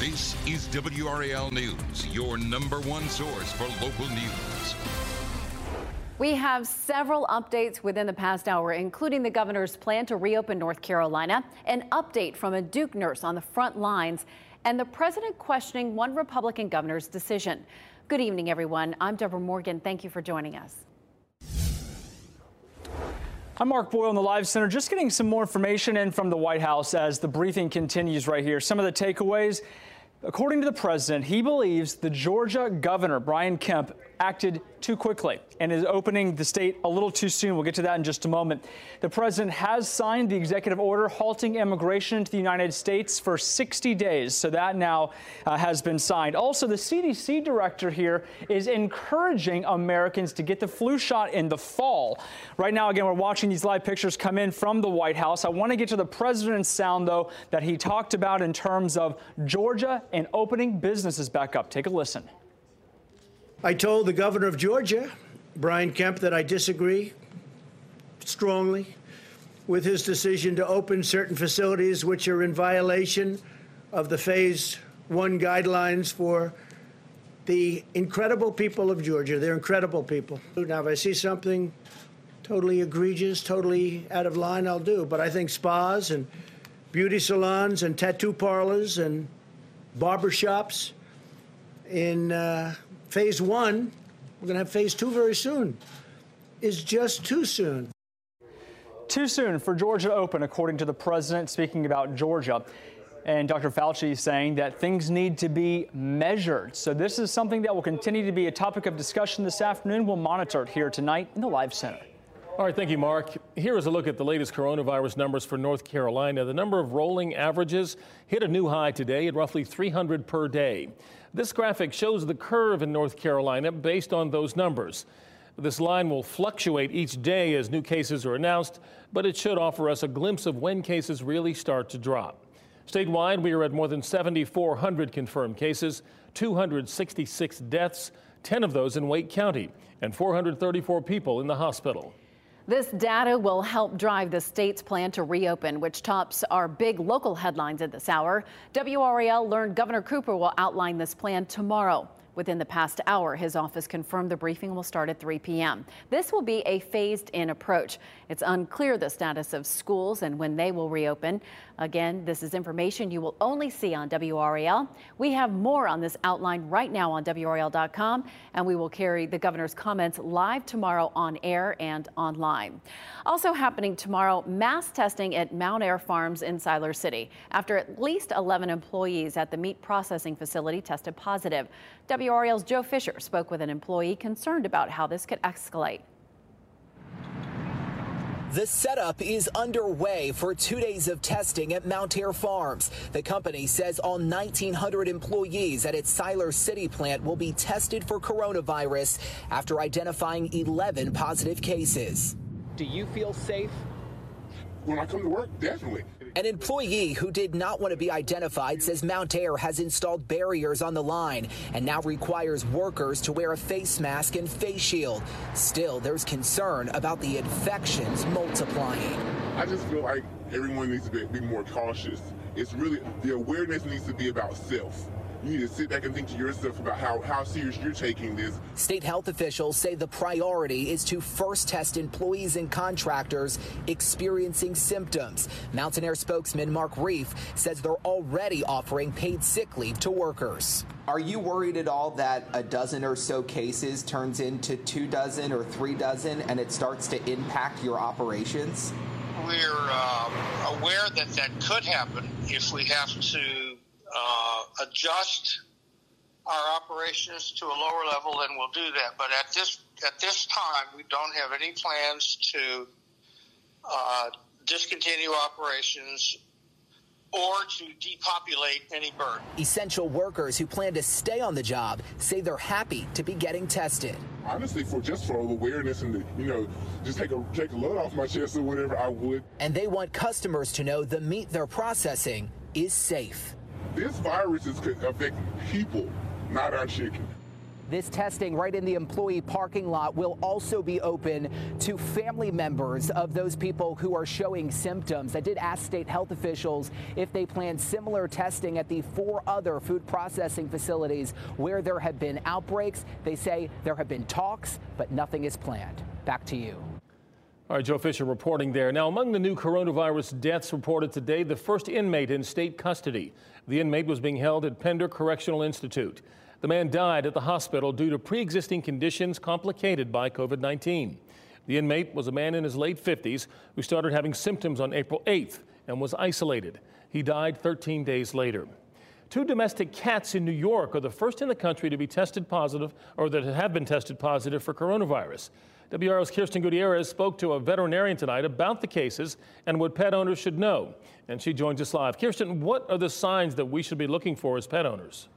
This is WRAL News, your number one source for local news. We have several updates within the past hour, including the governor's plan to reopen North Carolina, an update from a Duke nurse on the front lines, and the president questioning one Republican governor's decision. Good evening, everyone. I'm Debra Morgan. Thank you for joining us. I'm Mark Boyle in the Live Center, just getting some more information in from the White House as the briefing continues right here. Some of the takeaways. According to the president, he believes the Georgia governor, Brian Kemp, acted too quickly and is opening the state a little too soon. We'll get to that in just a moment. The president has signed the executive order halting immigration into the United States for 60 days. So that now uh, has been signed. Also, the CDC director here is encouraging Americans to get the flu shot in the fall. Right now, again, we're watching these live pictures come in from the White House. I want to get to the president's sound, though, that he talked about in terms of Georgia and opening businesses back up. Take a listen. I told the governor of Georgia, Brian Kemp, that I disagree strongly with his decision to open certain facilities which are in violation of the phase one guidelines for the incredible people of Georgia. They're incredible people. Now, if I see something totally egregious, totally out of line, I'll do. But I think spas and beauty salons and tattoo parlors and barber shops in uh, phase one, we're going to have phase two very soon, is just too soon. Too soon for Georgia to open, according to the president, speaking about Georgia. And Dr. Fauci is saying that things need to be measured. So, this is something that will continue to be a topic of discussion this afternoon. We'll monitor it here tonight in the Live Center. All right, thank you, Mark. Here is a look at the latest coronavirus numbers for North Carolina. The number of rolling averages hit a new high today at roughly 300 per day. This graphic shows the curve in North Carolina based on those numbers. This line will fluctuate each day as new cases are announced, but it should offer us a glimpse of when cases really start to drop. Statewide, we are at more than 7,400 confirmed cases, 266 deaths, 10 of those in Wake County, and 434 people in the hospital. This data will help drive the state's plan to reopen, which tops our big local headlines at this hour. WRAL learned Governor Cooper will outline this plan tomorrow. Within the past hour, his office confirmed the briefing will start at 3 p.m. This will be a phased in approach. It's unclear the status of schools and when they will reopen. Again, this is information you will only see on WRAL. We have more on this outline right now on WRAL.com, and we will carry the governor's comments live tomorrow on air and online. Also happening tomorrow, mass testing at Mountaire Farms in Siler City after at least 11 employees at the meat processing facility tested positive. WRAL's Joe Fisher spoke with an employee concerned about how this could escalate. The setup is underway for two days of testing at Mountaire Farms. The company says all 1,900 employees at its Siler City plant will be tested for coronavirus after identifying 11 positive cases. Do you feel safe? When I come to work, definitely. An employee who did not want to be identified says Mountaire has installed barriers on the line and now requires workers to wear a face mask and face shield. Still, there's concern about the infections multiplying. I just feel like everyone needs to be, be more cautious. It's really, the awareness needs to be about self you need to sit back and think to yourself about how, how serious you're taking this. State health officials say the priority is to first test employees and contractors experiencing symptoms. Mountaire spokesman Mark Reef says they're already offering paid sick leave to workers. Are you worried at all that a dozen or so cases turns into two dozen or three dozen and it starts to impact your operations? We're uh, aware that that could happen if we have to uh, adjust our operations to a lower level, then we'll do that. But at this at this time, we don't have any plans to uh, discontinue operations or to depopulate any bird. Essential workers who plan to stay on the job say they're happy to be getting tested. Honestly, for just for awareness and to, you know, just take a take a load off my chest or whatever, I would. And they want customers to know the meat they're processing is safe. This virus is affecting people, not our chicken. This testing right in the employee parking lot will also be open to family members of those people who are showing symptoms. I did ask state health officials if they plan similar testing at the four other food processing facilities where there have been outbreaks. They say there have been talks, but nothing is planned. Back to you. All right, Joe Fisher reporting there. Now, among the new coronavirus deaths reported today, the first inmate in state custody. The inmate was being held at Pender Correctional Institute. The man died at the hospital due to pre existing conditions complicated by COVID 19. The inmate was a man in his late 50s who started having symptoms on April 8th and was isolated. He died 13 days later. Two domestic cats in New York are the first in the country to be tested positive or that have been tested positive for coronavirus. WRAL's Kirsten Gutierrez spoke to a veterinarian tonight about the cases and what pet owners should know. And she joins us live. Kirsten, what are the signs that we should be looking for as pet owners?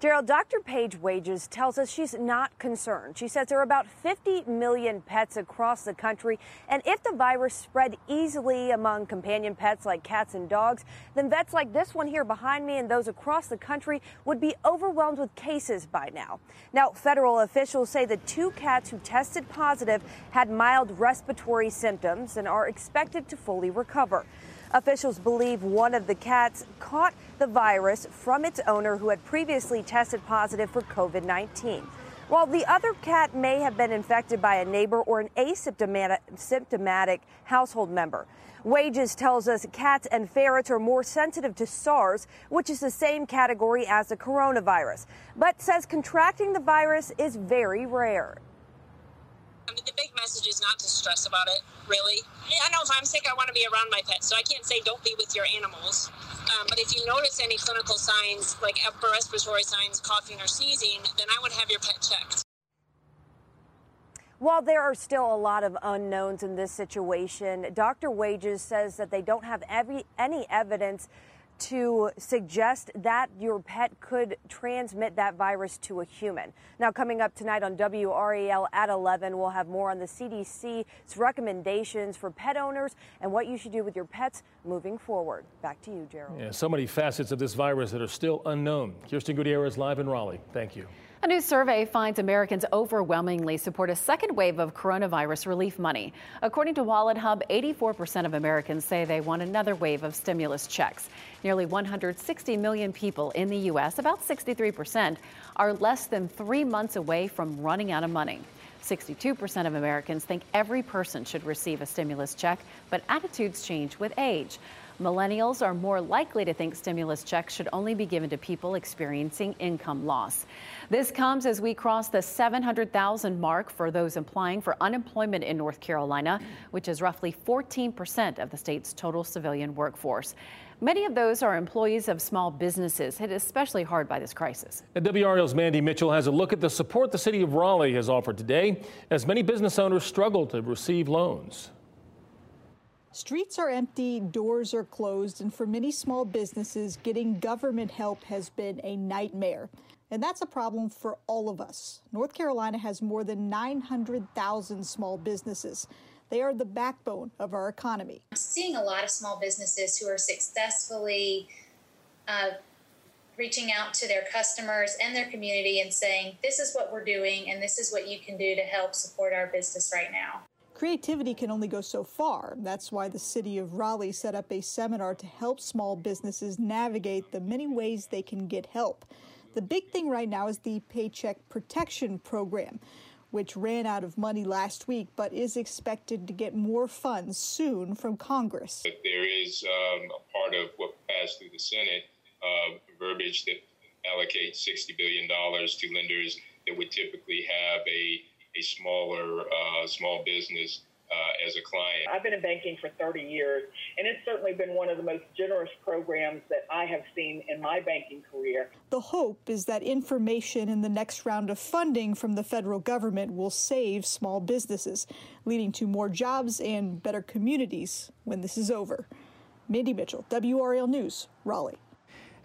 Gerald, Dr. Paige Wages tells us she's not concerned. She says there are about 50 million pets across the country, and if the virus spread easily among companion pets like cats and dogs, then vets like this one here behind me and those across the country would be overwhelmed with cases by now. Now, federal officials say the two cats who tested positive had mild respiratory symptoms and are expected to fully recover. Officials believe one of the cats caught the virus from its owner who had previously tested positive for COVID 19. While the other cat may have been infected by a neighbor or an asymptomatic household member. Wages tells us cats and ferrets are more sensitive to SARS, which is the same category as the coronavirus, but says contracting the virus is very rare. I mean, the big message is not to stress about it, really. I know if I'm sick, I want to be around my pets, so I can't say don't be with your animals. Um, but if you notice any clinical signs, like upper respiratory signs, coughing or sneezing, then I would have your pet checked. While there are still a lot of unknowns in this situation, Dr. Wages says that they don't have every, any evidence to suggest that your pet could transmit that virus to a human. Now, coming up tonight on WRAL at 11, we'll have more on the CDC's recommendations for pet owners and what you should do with your pets moving forward. Back to you, Gerald. Yeah, so many facets of this virus that are still unknown. Kirsten Gutierrez live in Raleigh. Thank you. A new survey finds Americans overwhelmingly support a second wave of coronavirus relief money. According to Wallet Hub, 84% of Americans say they want another wave of stimulus checks. Nearly 160 million people in the U.S., about 63%, are less than three months away from running out of money. 62% of Americans think every person should receive a stimulus check, but attitudes change with age. Millennials are more likely to think stimulus checks should only be given to people experiencing income loss. This comes as we cross the 700,000 mark for those applying for unemployment in North Carolina, which is roughly 14% of the state's total civilian workforce. Many of those are employees of small businesses hit especially hard by this crisis. And WRAL's Mandy Mitchell has a look at the support the city of Raleigh has offered today as many business owners struggle to receive loans. Streets are empty, doors are closed, and for many small businesses, getting government help has been a nightmare. And that's a problem for all of us. North Carolina has more than 900,000 small businesses. They are the backbone of our economy. I'm seeing a lot of small businesses who are successfully uh, reaching out to their customers and their community and saying, This is what we're doing, and this is what you can do to help support our business right now. Creativity can only go so far. That's why the city of Raleigh set up a seminar to help small businesses navigate the many ways they can get help. The big thing right now is the Paycheck Protection Program, which ran out of money last week but is expected to get more funds soon from Congress. There is um, a part of what passed through the Senate, uh, verbiage that allocates $60 billion to lenders that would typically have a a smaller uh, small business uh, as a client. I've been in banking for 30 years, and it's certainly been one of the most generous programs that I have seen in my banking career. The hope is that information in the next round of funding from the federal government will save small businesses, leading to more jobs and better communities when this is over. Mandy Mitchell, WRAL News, Raleigh.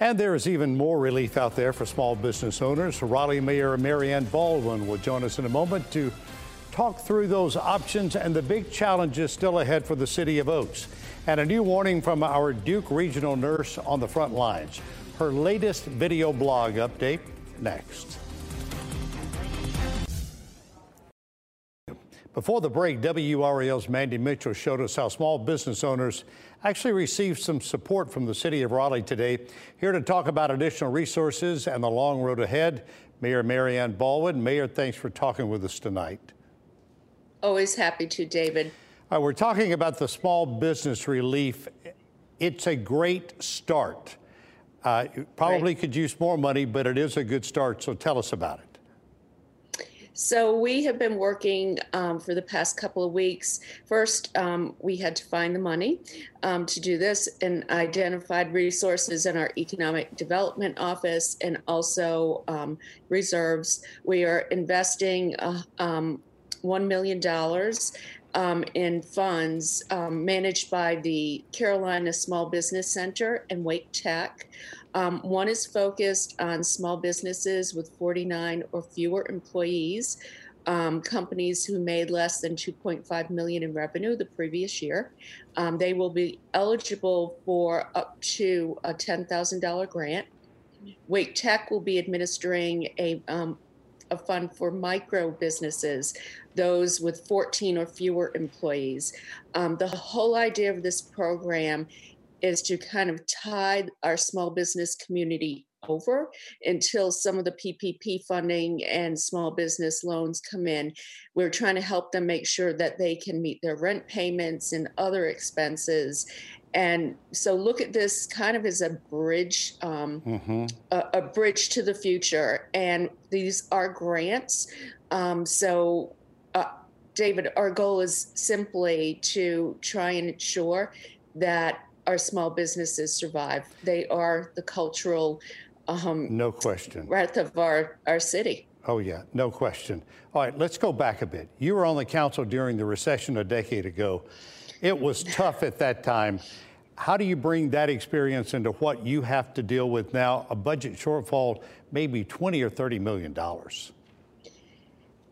And there is even more relief out there for small business owners. Raleigh Mayor Mary-Ann Baldwin will join us in a moment to talk through those options and the big challenges still ahead for the city of Oaks. And a new warning from our Duke regional nurse on the front lines. Her latest video blog update next. Before the break, WRAL's Mandy Mitchell showed us how small business owners actually received some support from the city of Raleigh today. Here to talk about additional resources and the long road ahead, Mayor Mary-Ann Baldwin. Mayor, thanks for talking with us tonight. Always happy to, David. All right, we're talking about the small business relief. It's a great start. Uh, probably right. could use more money, but it is a good start. So tell us about it. So we have been working um, for the past couple of weeks. First, um, we had to find the money um, to do this and identified resources in our economic development office and also um, reserves. We are investing uh, um, $1 million um, in funds um, managed by the Carolina Small Business Center and Wake Tech. Um, one is focused on small businesses with 49 or fewer employees, um, companies who made less than 2.5 million in revenue the previous year. Um, they will be eligible for up to a $10,000 grant. Wake Tech will be administering a um, a fund for micro businesses, those with 14 or fewer employees. Um, the whole idea of this program is to kind of tie our small business community over until some of the PPP funding and small business loans come in. We're trying to help them make sure that they can meet their rent payments and other expenses. And so look at this kind of as a bridge, um, mm-hmm. a, a, bridge to the future. And these are grants. Um, so, uh, David, our goal is simply to try and ensure that our small businesses survive. They are the cultural um, no question breadth of our, our city. Oh, yeah, no question. All right, let's go back a bit. You were on the council during the recession a decade ago. It was tough at that time. How do you bring that experience into what you have to deal with now? A budget shortfall, maybe 20 or 30 million dollars.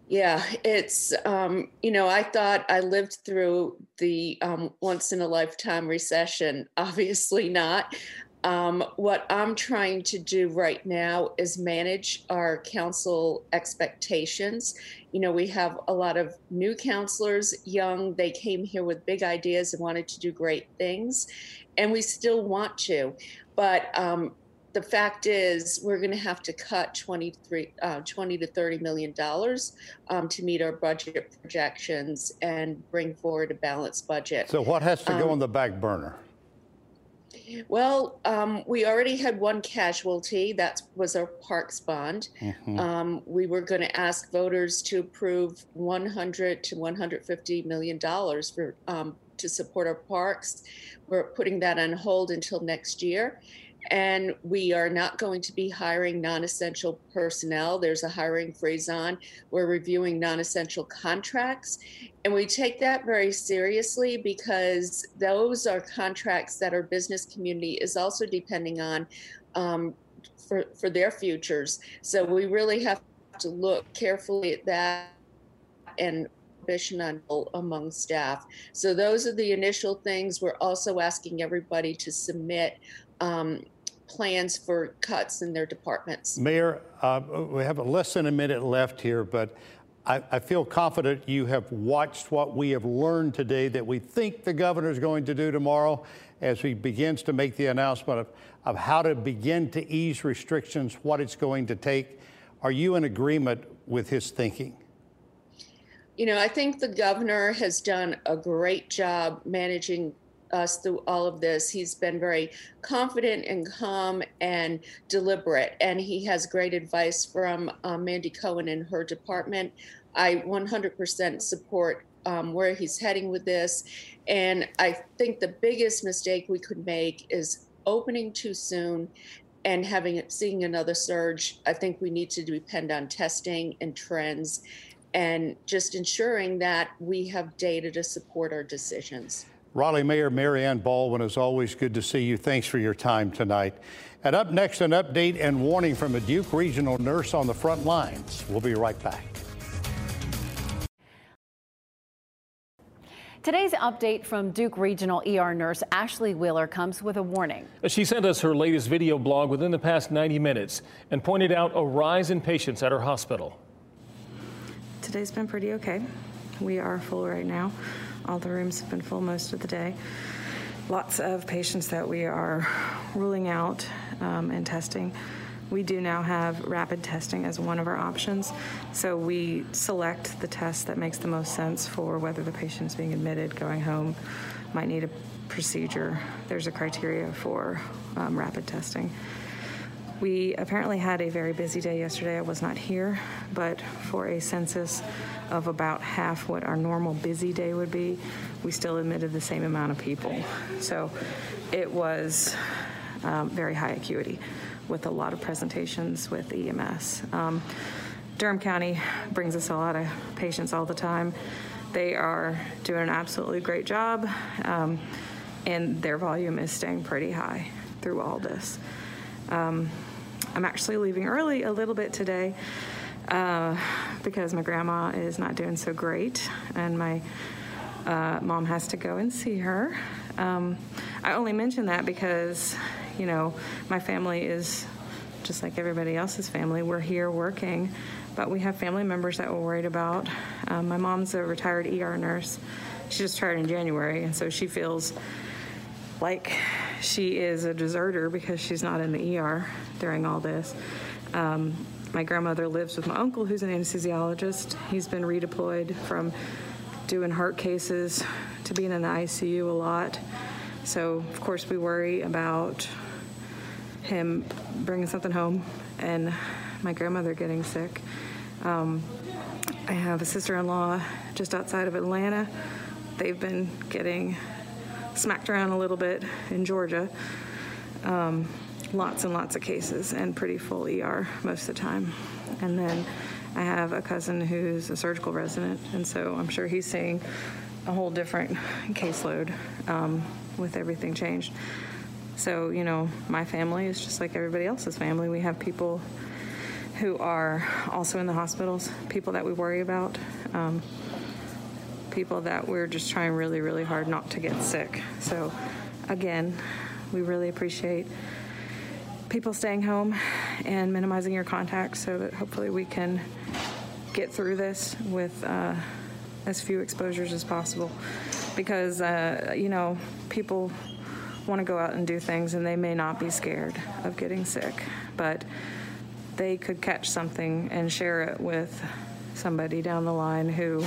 Yeah, it's, um, you know, I thought I lived through the um, once in a lifetime recession. Obviously not. Um, what I'm trying to do right now is manage our council expectations. You know, we have a lot of new counselors, young, they came here with big ideas and wanted to do great things, and we still want to. But um, the fact is, we're going to have to cut 23, uh, 20 to 30 million dollars um, to meet our budget projections and bring forward a balanced budget. So, what has to go um, on the back burner? Well, um, we already had one casualty. That was our parks bond. Mm-hmm. Um, we were going to ask voters to approve 100 to 150 million dollars for um, to support our parks. We're putting that on hold until next year. And we are not going to be hiring non essential personnel. There's a hiring freeze on. We're reviewing non essential contracts. And we take that very seriously because those are contracts that our business community is also depending on um, for, for their futures. So we really have to look carefully at that and among staff. So those are the initial things. We're also asking everybody to submit um, plans for cuts in their departments. Mayor, uh, we have less than a minute left here, but I, I, feel confident you have watched what we have learned today that we think the governor is going to do tomorrow as he begins to make the announcement of, of how to begin to ease restrictions, what it's going to take. Are you in agreement with his thinking? You know, I think the governor has done a great job managing us through all of this. He's been very confident and calm and deliberate, and he has great advice from um, Mandy Cohen and her department. I 100% support um, where he's heading with this. And I think the biggest mistake we could make is opening too soon and having seeing another surge. I think we need to depend on testing and trends and just ensuring that we have data to support our decisions. Raleigh Mayor Mary-Ann Baldwin, is always good to see you. Thanks for your time tonight. And up next, an update and warning from a Duke Regional nurse on the front lines. We'll be right back. Today's update from Duke Regional ER nurse Ashley Wheeler comes with a warning. She sent us her latest video blog within the past 90 minutes and pointed out a rise in patients at her hospital. Today's been pretty okay. We are full right now. All the rooms have been full most of the day. Lots of patients that we are ruling out um, and testing. We do now have rapid testing as one of our options. So we select the test that makes the most sense for whether the patient is being admitted, going home, might need a procedure. There's a criteria for um, rapid testing. We apparently had a very busy day yesterday. I was not here, but for a census of about half what our normal busy day would be, we still admitted the same amount of people. So it was um, very high acuity with a lot of presentations with EMS. Um, Durham County brings us a lot of patients all the time. They are doing an absolutely great job, um, and their volume is staying pretty high through all this. Um, I'm actually leaving early a little bit today uh, because my grandma is not doing so great, and my uh, mom has to go and see her. Um, I only mention that because, you know, my family is just like everybody else's family. We're here working, but we have family members that we're worried about. Um, my mom's a retired ER nurse. She just retired in January, and so she feels like she is a deserter because she's not in the ER during all this. Um, my grandmother lives with my uncle, who's an anesthesiologist. He's been redeployed from doing heart cases to being in the ICU a lot. So, of course, we worry about him bringing something home and my grandmother getting sick. Um, I have a sister in law just outside of Atlanta. They've been getting smacked around a little bit in Georgia. Um, lots and lots of cases and pretty full ER most of the time. And then I have a cousin who's a surgical resident, and so I'm sure he's seeing a whole different caseload um, with everything changed. So, you know, my family is just like everybody else's family. We have people who are also in the hospitals, people that we worry about, um, people that we're just trying really, really hard not to get sick. So, again, we really appreciate people staying home and minimizing your contacts so that hopefully we can get through this with uh, as few exposures as possible. Because, uh, you know, people want to go out and do things and they may not be scared of getting sick, but they could catch something and share it with somebody down the line who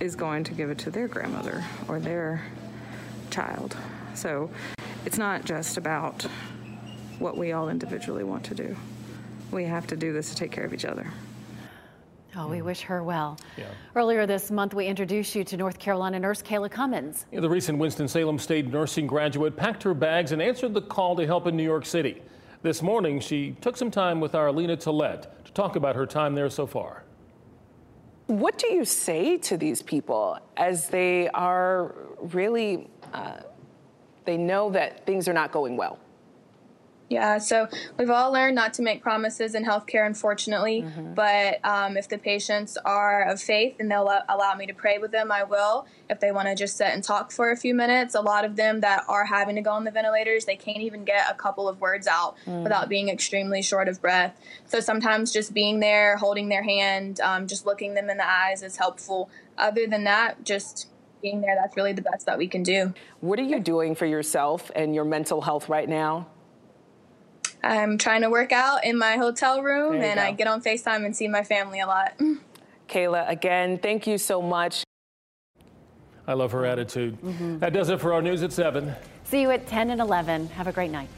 is going to give it to their grandmother or their child. So it's not just about what we all individually want to do. We have to do this to take care of each other. Oh, we wish her well. Yeah. Earlier this month, we introduced you to North Carolina nurse Kayla Cummins. Yeah, the recent Winston-Salem State nursing graduate packed her bags and answered the call to help in New York City. This morning, she took some time with our Lena Tillett to talk about her time there so far. What do you say to these people as they are really, uh, they know that things are not going well? Yeah, so we've all learned not to make promises in healthcare, unfortunately. Mm-hmm. But um, if the patients are of faith and they'll allow me to pray with them, I will. If they want to just sit and talk for a few minutes, a lot of them that are having to go on the ventilators, they can't even get a couple of words out mm. without being extremely short of breath. So sometimes just being there, holding their hand, um, just looking them in the eyes is helpful. Other than that, just being there, that's really the best that we can do. What are you doing for yourself and your mental health right now? I'm trying to work out in my hotel room and go. I get on FaceTime and see my family a lot. Kayla, again, thank you so much. I love her attitude. Mm-hmm. That does it for our news at 7. See you at 10 and 11. Have a great night.